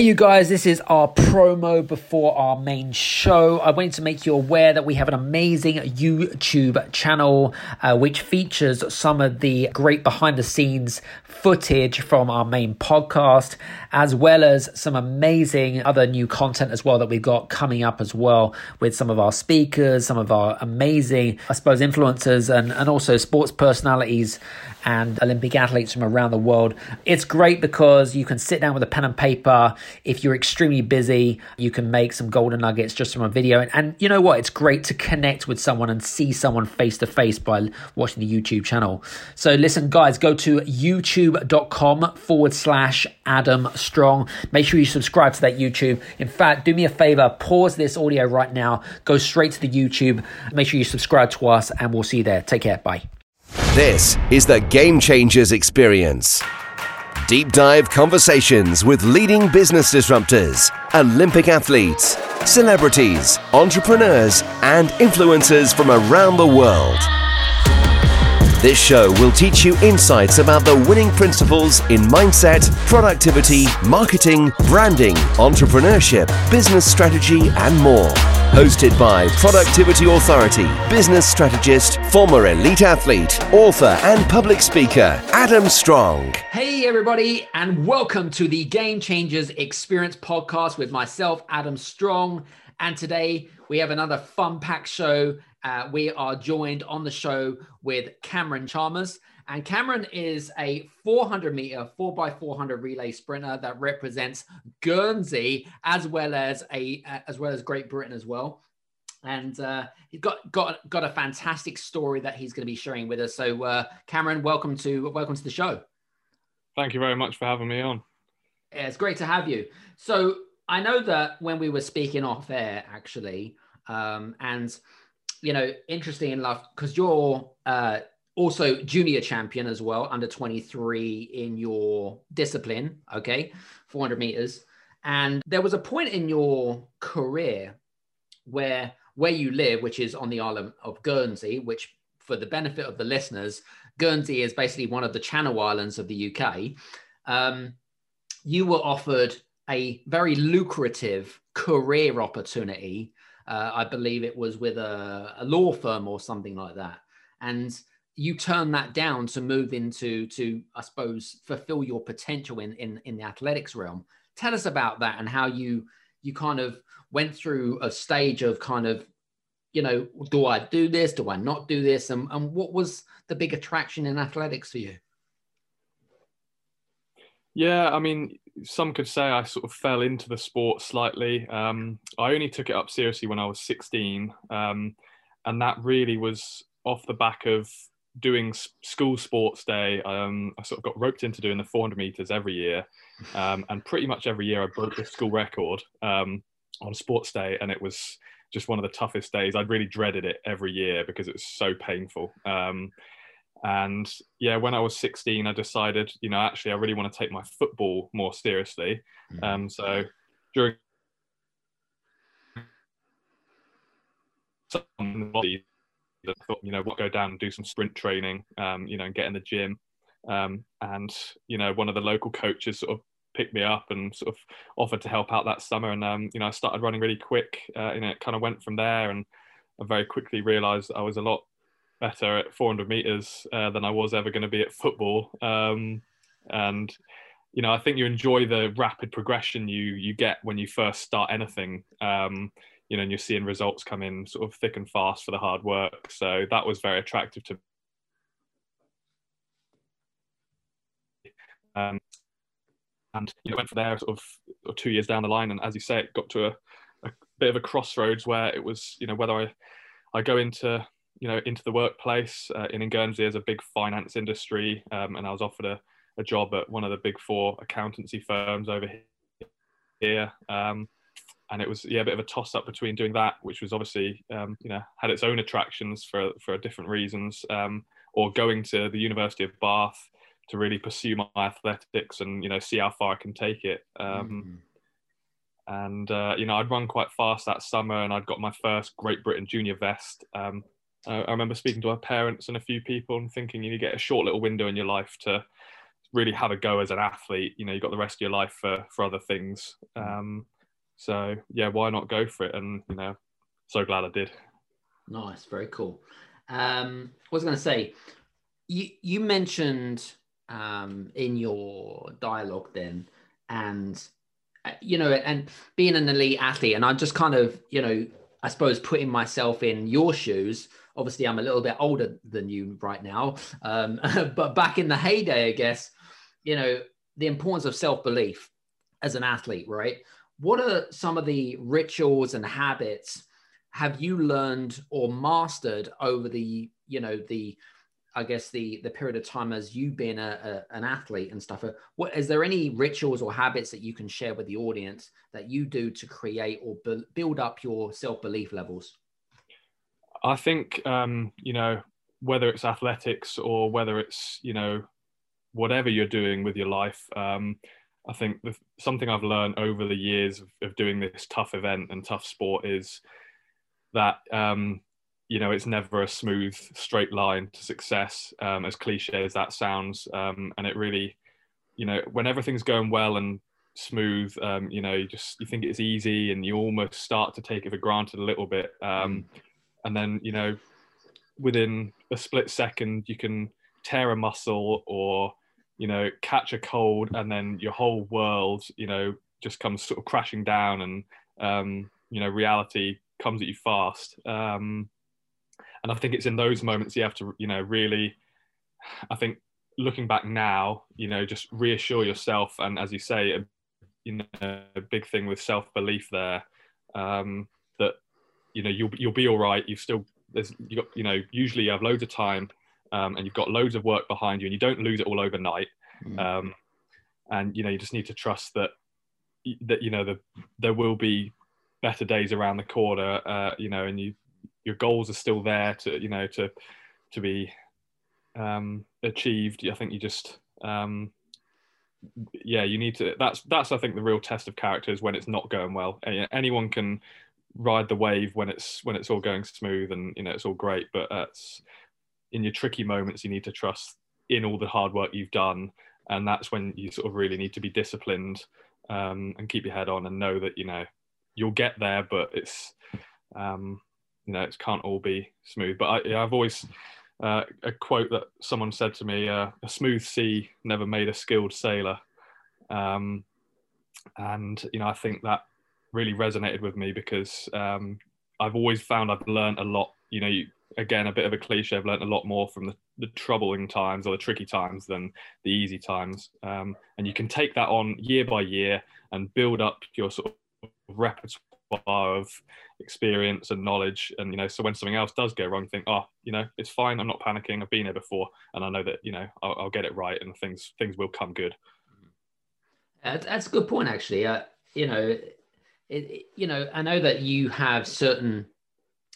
Hey, you guys, this is our promo before our main show. I wanted to make you aware that we have an amazing YouTube channel uh, which features some of the great behind the scenes footage from our main podcast, as well as some amazing other new content as well that we've got coming up as well with some of our speakers, some of our amazing, I suppose, influencers and, and also sports personalities and Olympic athletes from around the world. It's great because you can sit down with a pen and paper. If you're extremely busy, you can make some golden nuggets just from a video. And, and you know what? It's great to connect with someone and see someone face to face by watching the YouTube channel. So listen, guys, go to youtube.com forward slash Adam Strong. Make sure you subscribe to that YouTube. In fact, do me a favor, pause this audio right now, go straight to the YouTube. Make sure you subscribe to us, and we'll see you there. Take care. Bye. This is the Game Changers Experience. Deep dive conversations with leading business disruptors, Olympic athletes, celebrities, entrepreneurs, and influencers from around the world. This show will teach you insights about the winning principles in mindset, productivity, marketing, branding, entrepreneurship, business strategy, and more. Hosted by Productivity Authority, business strategist, former elite athlete, author, and public speaker, Adam Strong. Hey, everybody, and welcome to the Game Changers Experience podcast with myself, Adam Strong. And today we have another fun packed show uh, we are joined on the show with Cameron Chalmers. And Cameron is a 400 meter, 4x400 relay sprinter that represents Guernsey as well as a as well as Great Britain as well. And uh, he's got got got a fantastic story that he's going to be sharing with us. So, uh, Cameron, welcome to welcome to the show. Thank you very much for having me on. Yeah, it's great to have you. So, I know that when we were speaking off air, actually, um, and you know, interesting enough, because you're uh, also junior champion as well, under 23 in your discipline, okay, 400 meters. And there was a point in your career where where you live, which is on the island of Guernsey, which for the benefit of the listeners, Guernsey is basically one of the Channel Islands of the UK. Um, you were offered a very lucrative career opportunity uh, I believe it was with a, a law firm or something like that. And you turn that down to move into to i suppose fulfill your potential in, in in the athletics realm. Tell us about that and how you you kind of went through a stage of kind of you know do i do this? Do i not do this? And, and what was the big attraction in athletics for you? Yeah i mean some could say I sort of fell into the sport slightly. Um, I only took it up seriously when I was 16, um, and that really was off the back of doing school sports day. Um, I sort of got roped into doing the 400 meters every year, um, and pretty much every year I broke the school record um, on sports day, and it was just one of the toughest days. I'd really dreaded it every year because it was so painful. And yeah, when I was 16, I decided, you know, actually, I really want to take my football more seriously. Mm. Um, so during I thought, you know, what go down and do some sprint training, um, you know, and get in the gym. Um, and you know, one of the local coaches sort of picked me up and sort of offered to help out that summer. And um, you know, I started running really quick. Uh, you know, it kind of went from there, and I very quickly realised I was a lot better at 400 meters uh, than I was ever going to be at football. Um, and you know, I think you enjoy the rapid progression you you get when you first start anything. Um, you know, and you're seeing results come in sort of thick and fast for the hard work. So that was very attractive to. Um, and you know, went from there sort of two years down the line, and as you say, it got to a, a bit of a crossroads where it was, you know, whether I I go into you know into the workplace uh, in Guernsey as a big finance industry, um, and I was offered a, a job at one of the big four accountancy firms over here. Um, and it was yeah a bit of a toss up between doing that, which was obviously um, you know had its own attractions for for different reasons, um, or going to the University of Bath to really pursue my athletics and you know see how far I can take it. Mm. And uh, you know I'd run quite fast that summer, and I'd got my first Great Britain junior vest. Um, I remember speaking to our parents and a few people and thinking you get a short little window in your life to really have a go as an athlete, you know, you've got the rest of your life for for other things. Um, so yeah, why not go for it? And you know, so glad I did. Nice, very cool. Um, what was I going to say? You you mentioned um, in your dialogue then, and uh, you know, and being an elite athlete, and I'm just kind of you know, I suppose putting myself in your shoes. Obviously, I'm a little bit older than you right now, um, but back in the heyday, I guess, you know, the importance of self belief as an athlete, right? What are some of the rituals and habits have you learned or mastered over the, you know, the I guess the the period of time as you being a, a, an athlete and stuff. What is there any rituals or habits that you can share with the audience that you do to create or bu- build up your self belief levels? I think um, you know whether it's athletics or whether it's you know whatever you're doing with your life. Um, I think the, something I've learned over the years of, of, doing this tough event and tough sport is that um, you know it's never a smooth straight line to success um, as cliche as that sounds um, and it really you know when everything's going well and smooth um, you know you just you think it's easy and you almost start to take it for granted a little bit um, mm. And then you know within a split second you can tear a muscle or you know catch a cold and then your whole world you know just comes sort of crashing down and um, you know reality comes at you fast um, and I think it's in those moments you have to, you know, really, I think looking back now, you know, just reassure yourself. And as you say, a, you know, a big thing with self belief there, um, you know, you'll, you'll be all right. You've still, there's, you got, you know, usually you have loads of time um, and you've got loads of work behind you and you don't lose it all overnight. Mm. Um, and, you know, you just need to trust that, that, you know, the, there will be better days around the corner, uh, you know, and you, your goals are still there to you know to to be um, achieved. I think you just um, yeah you need to that's that's I think the real test of character is when it's not going well. Anyone can ride the wave when it's when it's all going smooth and you know it's all great, but it's in your tricky moments you need to trust in all the hard work you've done, and that's when you sort of really need to be disciplined um, and keep your head on and know that you know you'll get there, but it's um, you know it can't all be smooth. But I, I've always uh, a quote that someone said to me: uh, "A smooth sea never made a skilled sailor," um, and you know I think that really resonated with me because um, I've always found I've learned a lot. You know, you, again, a bit of a cliche. I've learned a lot more from the, the troubling times or the tricky times than the easy times, um, and you can take that on year by year and build up your sort of repertoire of experience and knowledge. And you know so when something else does go wrong think oh you know it's fine. I'm not panicking. I've been here before. And i know that you know i'll, I'll get it right and things things will come good. That's a good point actually. Uh, you know it, you know i know that you have certain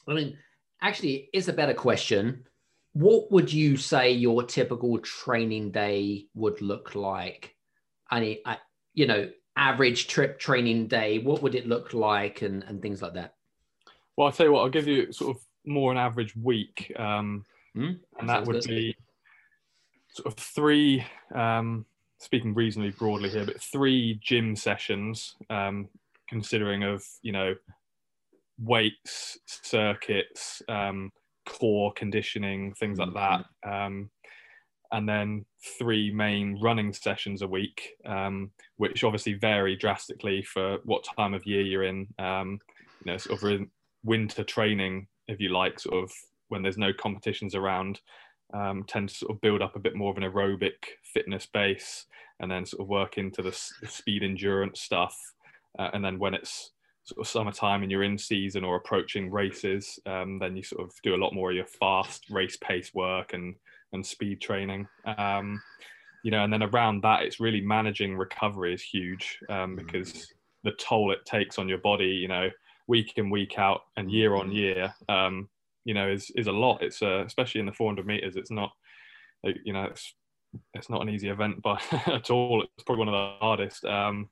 i mean actually it's a better question. What would you say your typical training day would look like? I mean I, you know average trip training day what would it look like and, and things like that? Well i'll tell you what i'll give you sort of more an average week. Um, mm, and that would good. be sort of three um, speaking reasonably broadly here but three gym sessions um, considering of you know weights circuits um, core conditioning things like that mm-hmm. um, and then three main running sessions a week, um, which obviously vary drastically for what time of year you're in. Um, you know, sort of winter training, if you like, sort of when there's no competitions around, um, tend to sort of build up a bit more of an aerobic fitness base, and then sort of work into the, the speed endurance stuff. Uh, and then when it's sort of summertime and you're in season or approaching races, um, then you sort of do a lot more of your fast race pace work and and speed training. Um, you know, and then around that, it's really managing recovery is huge um, mm. because the toll it takes on your body, you know, week in week out and year on mm. year, um, you know, is is a lot. It's uh, especially in the 400 meters. It's not, you know, it's it's not an easy event, but at all, it's probably one of the hardest. Um,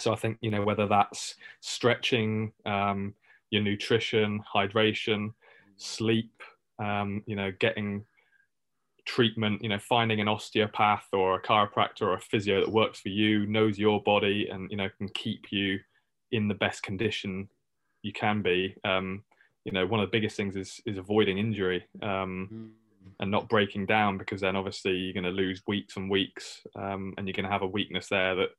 so I think you know whether that's stretching, um, your nutrition, hydration, sleep, um, you know, getting treatment, you know, finding an osteopath or a chiropractor or a physio that works for you, knows your body, and you know can keep you in the best condition you can be. Um, you know, one of the biggest things is is avoiding injury um, mm. and not breaking down because then obviously you're going to lose weeks and weeks, um, and you're going to have a weakness there that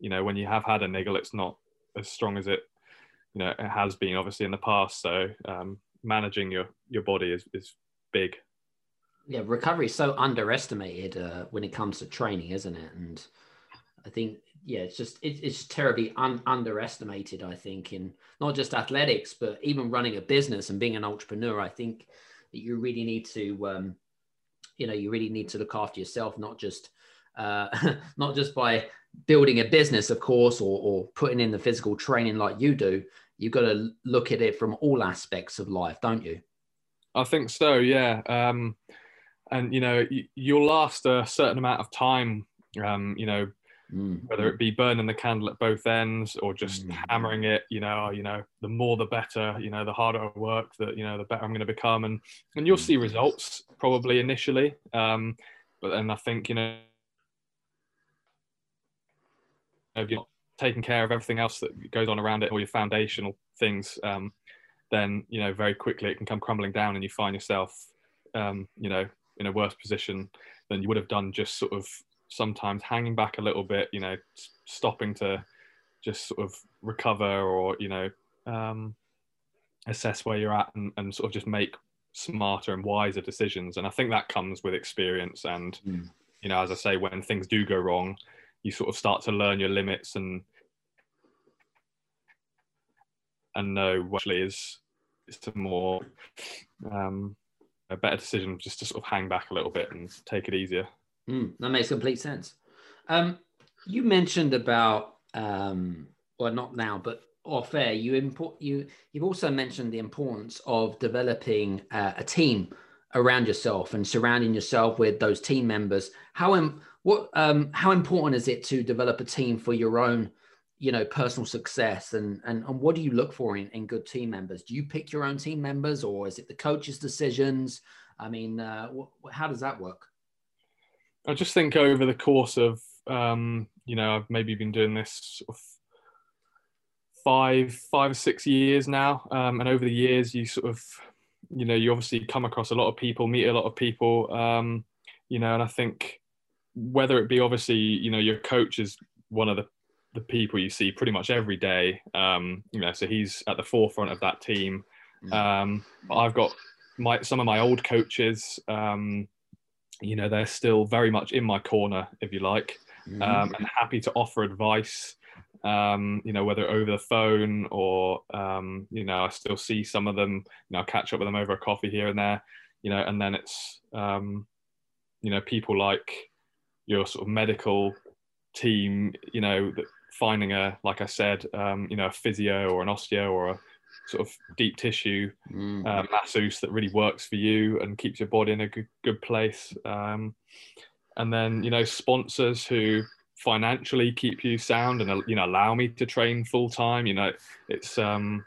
you know when you have had a niggle, it's not as strong as it you know it has been obviously in the past. So um, managing your your body is is big yeah, recovery is so underestimated uh, when it comes to training, isn't it? And I think yeah, it's just it, it's terribly un- underestimated. I think in not just athletics, but even running a business and being an entrepreneur. I think that you really need to, um, you know, you really need to look after yourself, not just uh, not just by building a business, of course, or, or putting in the physical training like you do. You've got to look at it from all aspects of life, don't you? I think so. Yeah. Um, and you know you'll last a certain amount of time um, you know mm. whether it be burning the candle at both ends or just mm. hammering it you know you know the more the better you know the harder i work that you know the better i'm going to become and and you'll mm. see results probably initially um, but then i think you know if you're not taking care of everything else that goes on around it or your foundational things um, then you know very quickly it can come crumbling down and you find yourself um, you know in a worse position than you would have done just sort of sometimes hanging back a little bit, you know, stopping to just sort of recover or, you know, um, assess where you're at and, and sort of just make smarter and wiser decisions. And I think that comes with experience. And, mm. you know, as I say, when things do go wrong, you sort of start to learn your limits and, and know what actually is, is a more um, a better decision just to sort of hang back a little bit and take it easier. Mm, that makes complete sense. Um, you mentioned about, um, well, not now, but off air, you import you. You've also mentioned the importance of developing uh, a team around yourself and surrounding yourself with those team members. How Im- what um, how important is it to develop a team for your own you know personal success? And and, and what do you look for in, in good team members? Do you pick your own team members or is it the coach's decisions? I mean uh, wh- how does that work? I just think over the course of um, you know i've maybe been doing this sort of five five or six years now. Um, and over the years you sort of you know you obviously come across a lot of people meet a lot of people. Um, you know and i think whether it be obviously you know your coach is one of the the people you see pretty much every day. Um, you know, so he's at the forefront of that team. Mm. Um, I've got my some of my old coaches. Um, you know, they're still very much in my corner, if you like, mm. um, and happy to offer advice. Um, you know, whether over the phone or um, you know, I still see some of them. You know, I catch up with them over a coffee here and there. You know, and then it's um, you know people like your sort of medical team. You know, finding a, like I said, um, you know, a physio or an osteo or a sort of deep tissue mm. uh, masseuse that really works for you and keeps your body in a good, good place. Um, and then, you know, sponsors who financially keep you sound and, you know, allow me to train full time. You know, it's, um,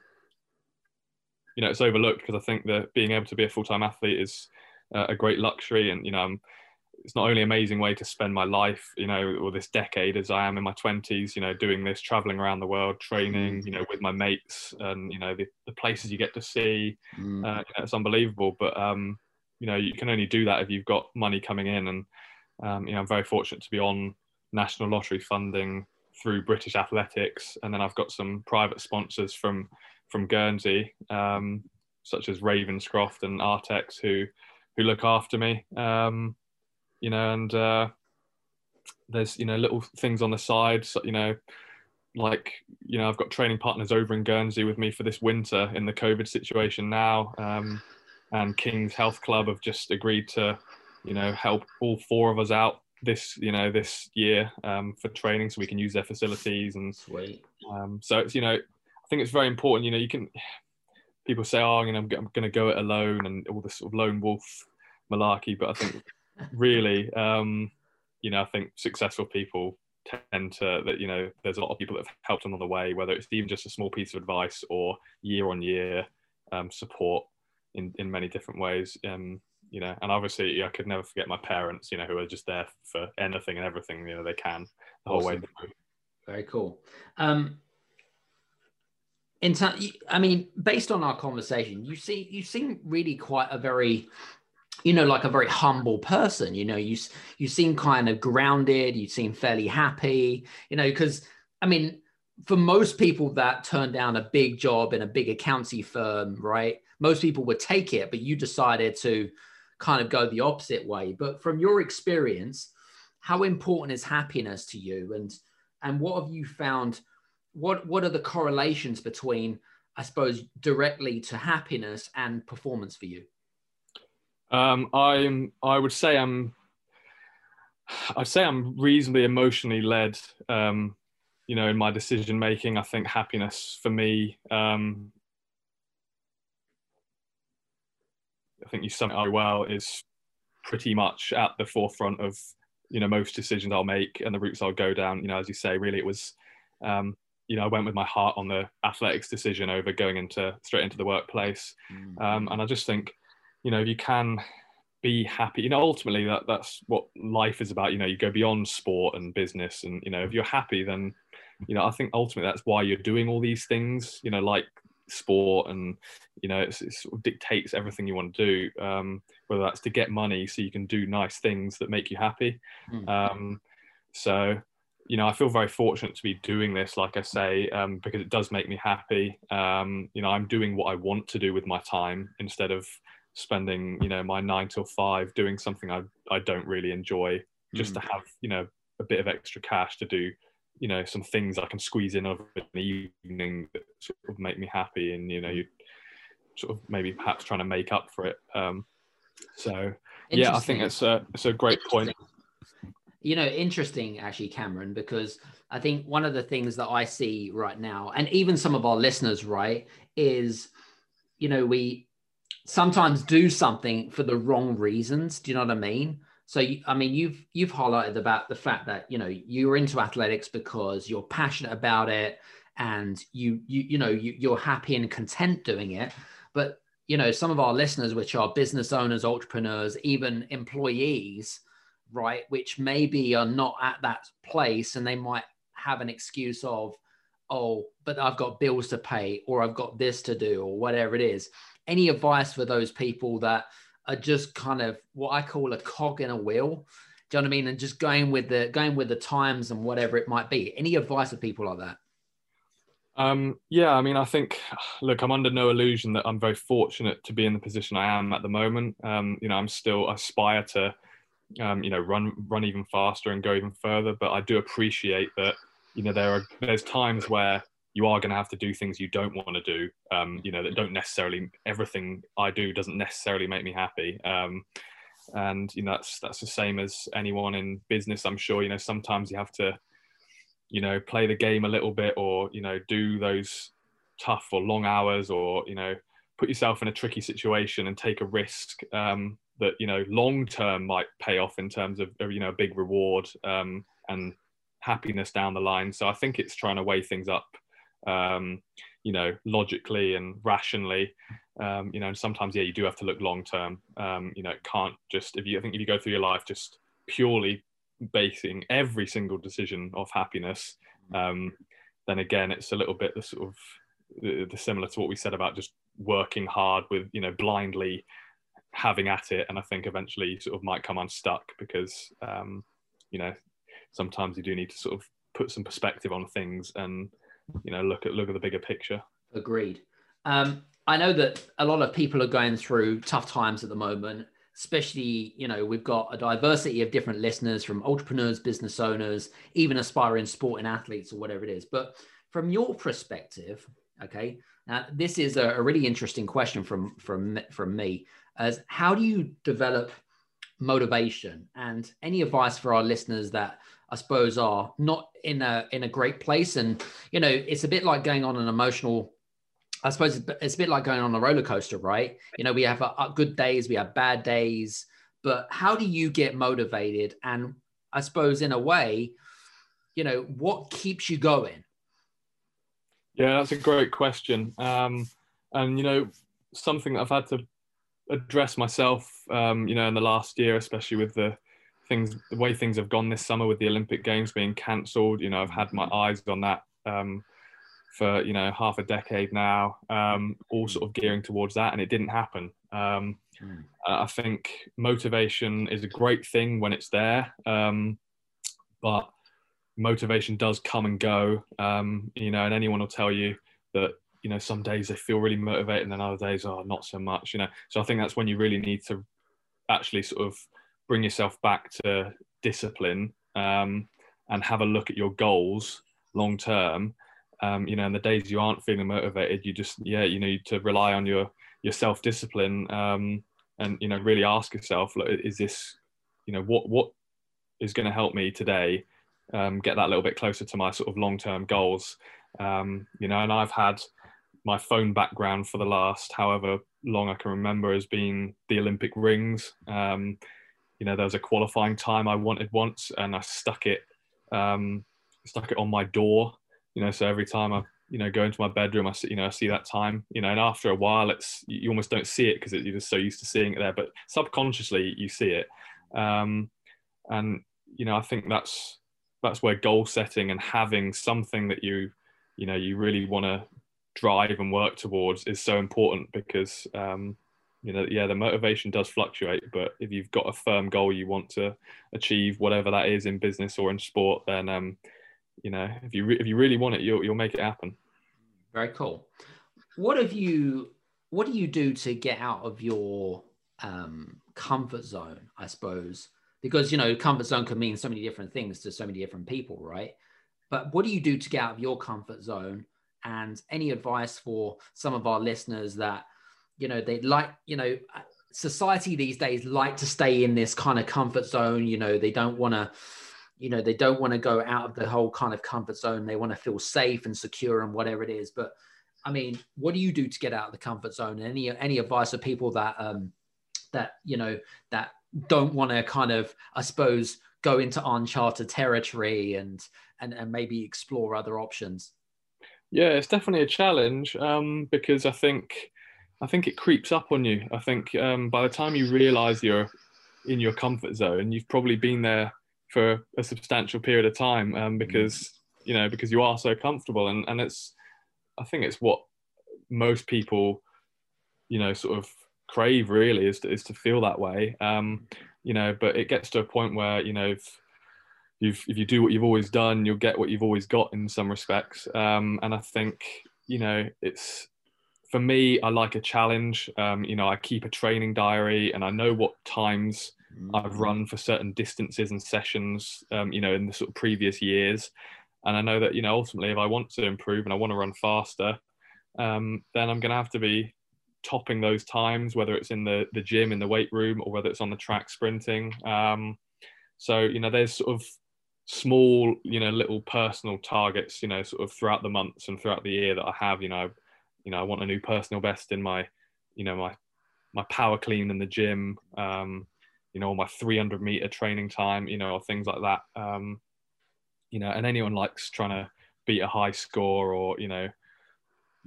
you know, it's overlooked because I think that being able to be a full time athlete is uh, a great luxury. And, you know, I'm it's not only an amazing way to spend my life, you know, or this decade as I am in my 20s, you know, doing this, traveling around the world, training, mm. you know, with my mates and, you know, the, the places you get to see. Mm. Uh, you know, it's unbelievable. But, um, you know, you can only do that if you've got money coming in. And, um, you know, I'm very fortunate to be on national lottery funding through British Athletics. And then I've got some private sponsors from, from Guernsey, um, such as Ravenscroft and Artex, who, who look after me. Um, you know, and uh, there's you know little things on the side, so, you know, like you know I've got training partners over in Guernsey with me for this winter in the COVID situation now, um, and King's Health Club have just agreed to, you know, help all four of us out this you know this year um, for training so we can use their facilities and Sweet. Um, so it's you know I think it's very important you know you can people say oh you know I'm, I'm going to go it alone and all this sort of lone wolf malarkey but I think really, um, you know, I think successful people tend to that you know there's a lot of people that have helped along the way, whether it's even just a small piece of advice or year on year um, support in in many different ways. Um, you know, and obviously I could never forget my parents, you know, who are just there for anything and everything, you know, they can the whole awesome. way through. Very cool. Um, in ter- I mean, based on our conversation, you see, you seem really quite a very, you know, like a very humble person. You know, you you seem kind of grounded. You seem fairly happy. You know, because I mean, for most people that turn down a big job in a big accounting firm, right? Most people would take it, but you decided to kind of go the opposite way. But from your experience, how important is happiness to you, and and what have you found? what what are the correlations between i suppose directly to happiness and performance for you um, i'm i would say i'm i'd say i'm reasonably emotionally led um, you know in my decision making i think happiness for me um, i think you sum it up well is pretty much at the forefront of you know most decisions i'll make and the routes i'll go down you know as you say really it was um, you know, I went with my heart on the athletics decision over going into straight into the workplace. Mm-hmm. Um, and I just think, you know, you can be happy. You know, ultimately that that's what life is about. You know, you go beyond sport and business, and you know, if you're happy, then you know, I think ultimately that's why you're doing all these things. You know, like sport, and you know, it sort of dictates everything you want to do. Um, whether that's to get money so you can do nice things that make you happy. Mm-hmm. Um, so you know, I feel very fortunate to be doing this, like I say, um, because it does make me happy. Um, you know, I'm doing what I want to do with my time instead of spending, you know, my nine till five doing something I, I don't really enjoy just mm. to have, you know, a bit of extra cash to do, you know, some things I can squeeze in over the evening that sort of make me happy and, you know, you sort of maybe perhaps trying to make up for it. Um, so, yeah, I think it's a, it's a great point you know interesting actually cameron because i think one of the things that i see right now and even some of our listeners right is you know we sometimes do something for the wrong reasons do you know what i mean so i mean you've you've highlighted about the fact that you know you're into athletics because you're passionate about it and you you you know you, you're happy and content doing it but you know some of our listeners which are business owners entrepreneurs even employees right, which maybe are not at that place and they might have an excuse of, oh, but I've got bills to pay or I've got this to do or whatever it is. Any advice for those people that are just kind of what I call a cog in a wheel? Do you know what I mean? And just going with the going with the times and whatever it might be. Any advice for people like that? Um, yeah, I mean, I think, look, I'm under no illusion that I'm very fortunate to be in the position I am at the moment. Um, you know, I'm still aspire to um, you know, run run even faster and go even further. But I do appreciate that, you know, there are there's times where you are going to have to do things you don't want to do. Um, you know, that don't necessarily everything I do doesn't necessarily make me happy. Um, and you know, that's that's the same as anyone in business. I'm sure. You know, sometimes you have to, you know, play the game a little bit, or you know, do those tough or long hours, or you know, put yourself in a tricky situation and take a risk. Um, that you know long term might pay off in terms of you know a big reward um, and happiness down the line. So I think it's trying to weigh things up, um, you know, logically and rationally. Um, you know, and sometimes yeah, you do have to look long term. Um, you know, it can't just if you I think if you go through your life just purely basing every single decision off happiness, um, then again it's a little bit the sort of the, the similar to what we said about just working hard with you know blindly having at it and i think eventually sort of might come unstuck because um, you know sometimes you do need to sort of put some perspective on things and you know look at look at the bigger picture. Agreed. Um, i know that a lot of people are going through tough times at the moment especially you know we've got a diversity of different listeners from entrepreneurs business owners even aspiring sporting athletes or whatever it is. But from your perspective okay now this is a, a really interesting question from from from me as how do you develop motivation and any advice for our listeners that I suppose are not in a in a great place. And you know it's a bit like going on an emotional I suppose it's a bit like going on a roller coaster right? You know we have uh, good days we have bad days but how do you get motivated? And I suppose in a way you know what keeps you going? Yeah that's a great question. Um and you know something I've had to address myself, um, you know, in the last year, especially with the things, the way things have gone this summer with the Olympic Games being cancelled. You know, I've had my eyes on that um, for you know half a decade now, um, all sort of gearing towards that, and it didn't happen. Um, mm. I think motivation is a great thing when it's there, um, but motivation does come and go. Um, you know, and anyone will tell you that you know some days they feel really motivated, and then other days are oh, not so much. You know, so I think that's when you really need to actually sort of bring yourself back to discipline um, and have a look at your goals long term um, you know, in the days you aren't feeling motivated, you just, yeah, you need to rely on your, your self discipline um, and, you know, really ask yourself, look, is this, you know, what, what is going to help me today um, get that little bit closer to my sort of long term goals? Um, you know, and I've had my phone background for the last however long I can remember as being the Olympic rings. Um, you know, there was a qualifying time I wanted once and I stuck it, um, stuck it on my door you know so every time i you know go into my bedroom i see you know i see that time you know and after a while it's you almost don't see it because you're just so used to seeing it there but subconsciously you see it. Um, and you know i think that's that's where goal setting and having something that you you know you really want to drive and work towards is so important because um, you know yeah the motivation does fluctuate but if you've got a firm goal you want to achieve whatever that is in business or in sport then um, you know, if you re- if you really want it, you'll you'll make it happen. Very cool. What have you? What do you do to get out of your um, comfort zone? I suppose because you know comfort zone can mean so many different things to so many different people, right? But what do you do to get out of your comfort zone? And any advice for some of our listeners that you know they like you know society these days like to stay in this kind of comfort zone you know they don't want to you know they don't want to go out of the whole kind of comfort zone. They want to feel safe and secure and whatever it is. But i mean what do you do to get out of the comfort zone? Any any advice for people that um that you know that don't want to kind of i suppose go into uncharted territory and and, and maybe explore other options? Yeah it's definitely a challenge um because i think i think it creeps up on you. I think um by the time you realize you're in your comfort zone you've probably been there for a substantial period of time um, mm. because you know because you are so comfortable. And and it's I think it's what most people you know sort of crave really is to, is to feel that way. Um, you know but it gets to a point where you know if you've if you do what you've always done you'll get what you've always got in some respects. Um, and I think you know it's for me I like a challenge um, you know I keep a training diary and I know what times I've run for certain distances and sessions, um, you know, in the sort of previous years. And I know that, you know, ultimately, if I want to improve and I want to run faster, um, then I'm going to have to be topping those times, whether it's in the, the gym, in the weight room, or whether it's on the track sprinting. Um, so, you know, there's sort of small, you know, little personal targets, you know, sort of throughout the months and throughout the year that I have, you know, you know, I want a new personal best in my, you know, my, my power clean in the gym. Um, you know, my 300 meter training time, you know, or things like that. Um, you know, and anyone likes trying to beat a high score or, you know,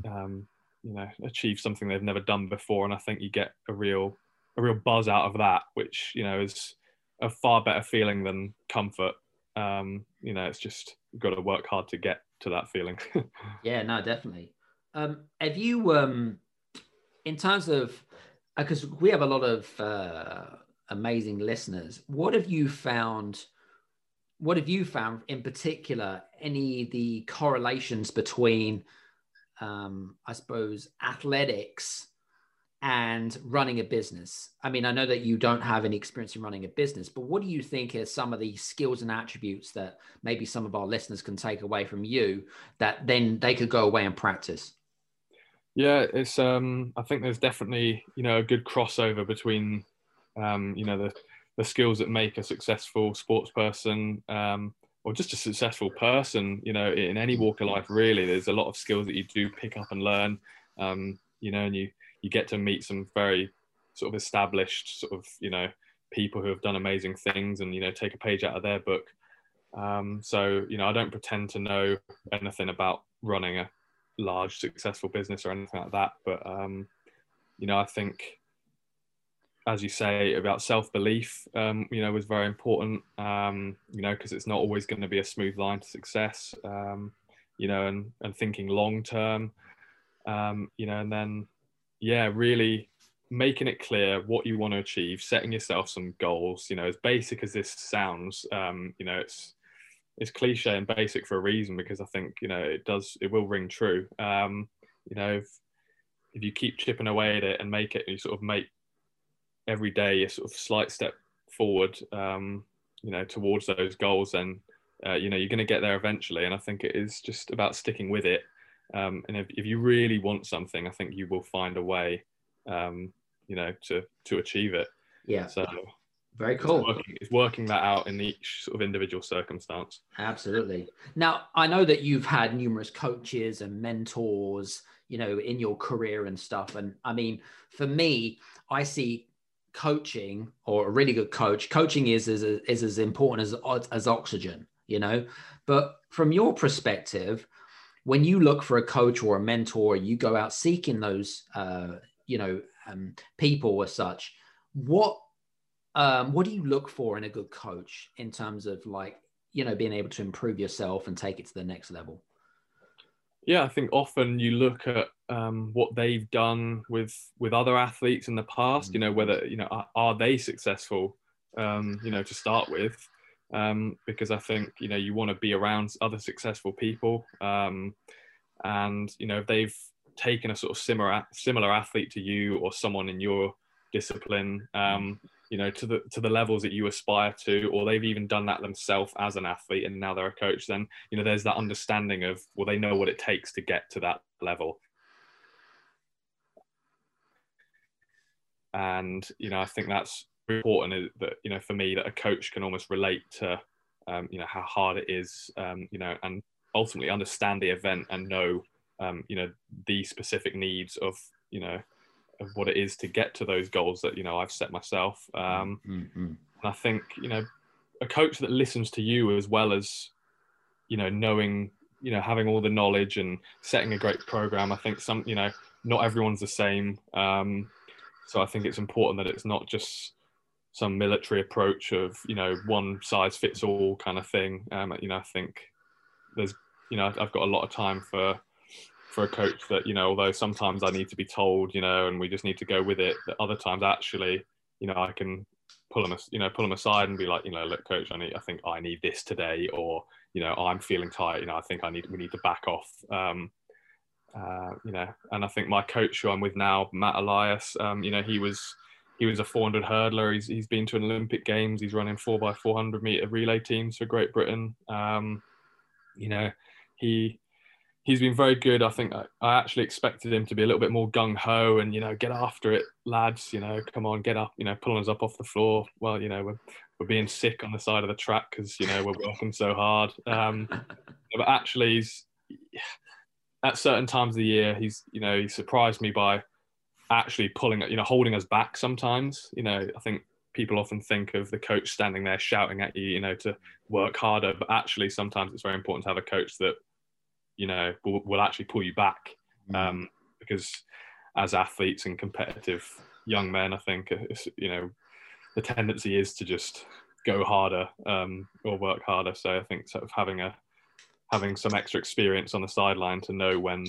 um, you know, achieve something they've never done before. And I think you get a real, a real buzz out of that, which, you know, is a far better feeling than comfort. Um, you know, it's just got to work hard to get to that feeling. yeah, no, definitely. Um, have you, um, in terms of, because uh, we have a lot of uh, amazing listeners. What have you found? What have you found in particular? Any the correlations between, um, I suppose, athletics and running a business? I mean, I know that you don't have any experience in running a business, but what do you think are some of the skills and attributes that maybe some of our listeners can take away from you that then they could go away and practice? Yeah, it's. Um, I think there's definitely you know a good crossover between um, you know the the skills that make a successful sports person um, or just a successful person you know in any walk of life really there's a lot of skills that you do pick up and learn um, you know and you you get to meet some very sort of established sort of you know people who have done amazing things and you know take a page out of their book um, so you know i don't pretend to know anything about running a large successful business or anything like that but um, you know i think as you say about self-belief um, you know was very important um, you know because it's not always going to be a smooth line to success um, you know and and thinking long term um, you know and then yeah really making it clear what you want to achieve setting yourself some goals you know as basic as this sounds um, you know it's it's cliche and basic for a reason because i think you know it does it will ring true um, you know if, if you keep chipping away at it and make it you sort of make every day a sort of slight step forward, um, you know, towards those goals, then uh, you know you're going to get there eventually. And I think it is just about sticking with it. Um, and if, if you really want something, I think you will find a way, um, you know, to to achieve it. Yeah. So very cool. It's working, it's working, that out in each sort of individual circumstance. Absolutely. Now, I know that you've had numerous coaches and mentors, you know, in your career and stuff. And I mean, for me, I see coaching or a really good coach, coaching is is, is as important as as oxygen, you know. But from your perspective, when you look for a coach or a mentor, you go out seeking those, uh, you know, um, people or such. What um, what do you look for in a good coach in terms of like you know being able to improve yourself and take it to the next level? Yeah, I think often you look at um, what they've done with with other athletes in the past. You know, whether you know are, are they successful? Um, you know, to start with, um, because I think you know you want to be around other successful people, um, and you know if they've taken a sort of similar similar athlete to you or someone in your discipline um, you know to the to the levels that you aspire to or they've even done that themselves as an athlete and now they're a coach then you know there's that understanding of well they know what it takes to get to that level. And you know i think that's important that you know for me that a coach can almost relate to um, you know how hard it is um, you know and ultimately understand the event and know um, you know the specific needs of you know of what it is to get to those goals that you know I've set myself. Um, mm-hmm. And I think you know a coach that listens to you as well as you know knowing you know having all the knowledge and setting a great program. I think some you know not everyone's the same. Um, so I think it's important that it's not just some military approach of you know one size fits all kind of thing. Um, you know I think there's you know I've got a lot of time for for a coach that you know although sometimes i need to be told you know and we just need to go with it that other times actually you know i can pull them you know pull them aside and be like you know look coach i need i think i need this today or you know i'm feeling tired you know i think i need we need to back off um uh, you know and i think my coach who i'm with now matt elias um, you know he was he was a 400 hurdler he's, he's been to an olympic games he's running 4 by 400 meter relay teams for great britain um, you know he he's been very good. I think I, I, actually expected him to be a little bit more gung ho and you know get after it, lads. You know, come on, get up. You know, pulling us up off the floor. Well, you know, we're we're being sick on the side of the track because you know we're working so hard. Um, but actually, he's at certain times of the year, he's you know he surprised me by actually pulling you know holding us back sometimes. You know, I think people often think of the coach standing there shouting at you, you know, to work harder. But actually, sometimes it's very important to have a coach that you know will, will actually pull you back mm. um, because as athletes and competitive young men i think you know the tendency is to just go harder um, or work harder. So i think sort of having a having some extra experience on the sideline to know when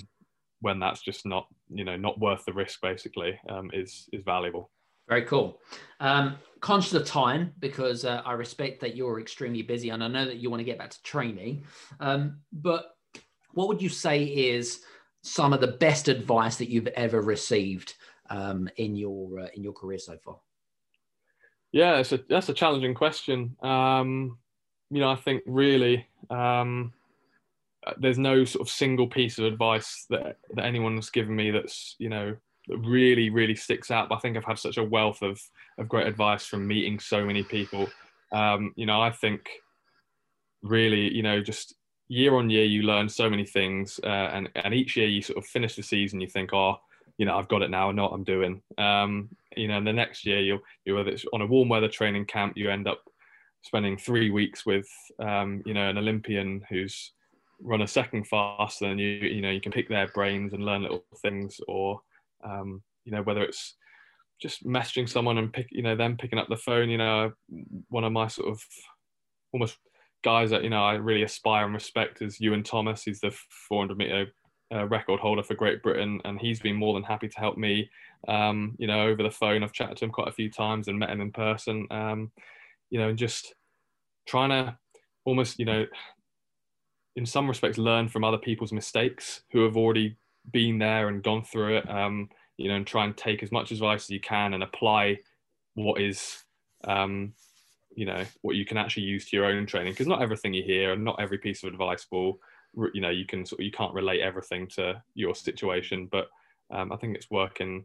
when that's just not you know not worth the risk basically um, is is valuable. Very cool. Um, conscious of time because uh, i respect that you're extremely busy and i know that you want to get back to training. Um, but what would you say is some of the best advice that you've ever received um, in your uh, in your career so far? Yeah, it's a, that's a challenging question. Um, you know, I think really um, uh, there's no sort of single piece of advice that, that anyone's given me that's you know that really really sticks out. But I think I've had such a wealth of of great advice from meeting so many people. Um, you know, I think really you know just year on year you learn so many things uh, and and each year you sort of finish the season you think oh you know I've got it now I know what I'm doing um, you know and the next year you'll you whether it's on a warm weather training camp you end up spending three weeks with um, you know an Olympian who's run a second faster than you you know you can pick their brains and learn little things or um, you know whether it's just messaging someone and pick, you know, them picking up the phone. You know, one of my sort of almost guys that you know I really aspire and respect is Iwan Thomas. He's the 400 meter uh, record holder for Great Britain, and he's been more than happy to help me. Um, you know, over the phone, I've chatted to him quite a few times and met him in person. Um, you know, and just trying to almost, you know, in some respects, learn from other people's mistakes who have already been there and gone through it. Um, you know, and try and take as much advice as you can and apply what is um, you know what you can actually use to your own training because not everything you hear and not every piece of advice will you know you can sort of, you can't relate everything to your situation but um, i think it's working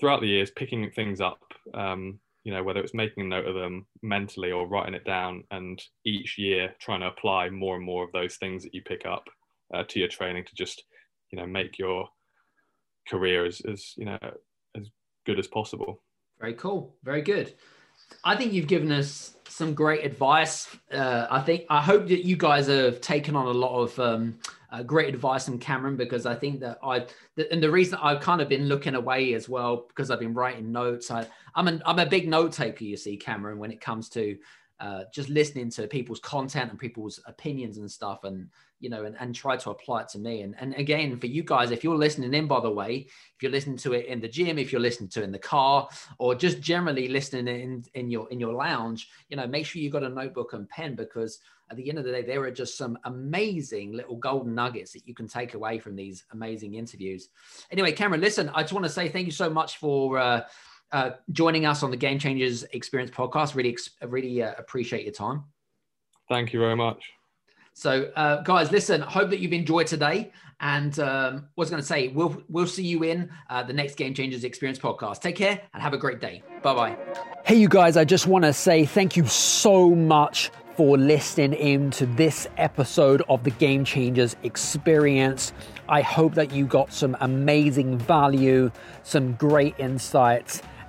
throughout the years picking things up um, you know whether it's making a note of them mentally or writing it down and each year trying to apply more and more of those things that you pick up uh, to your training to just you know make your career as, as you know as good as possible. Very cool. Very good I think you've given us some great advice. Uh, I think I hope that you guys have taken on a lot of um, uh, great advice from Cameron because I think that I and the reason I've kind of been looking away as well because I've been writing notes. I, I'm an, I'm a big note taker, you see, Cameron, when it comes to uh, just listening to people's content and people's opinions and stuff and you know and, and try to apply it to me. And, and again for you guys if you're listening in by the way if you're listening to it in the gym if you're listening to it in the car or just generally listening in in your in your lounge you know make sure you've got a notebook and pen because at the end of the day there are just some amazing little golden nuggets that you can take away from these amazing interviews. Anyway cameron listen i just want to say thank you so much for uh, uh, joining us on the Game Changers Experience podcast. Really, really uh, appreciate your time. Thank you very much. So, uh, guys, listen. Hope that you've enjoyed today. And um, was going to say, we'll we'll see you in uh, the next Game Changers Experience podcast. Take care and have a great day. Bye bye. Hey, you guys! I just want to say thank you so much for listening in to this episode of the Game Changers Experience. I hope that you got some amazing value, some great insights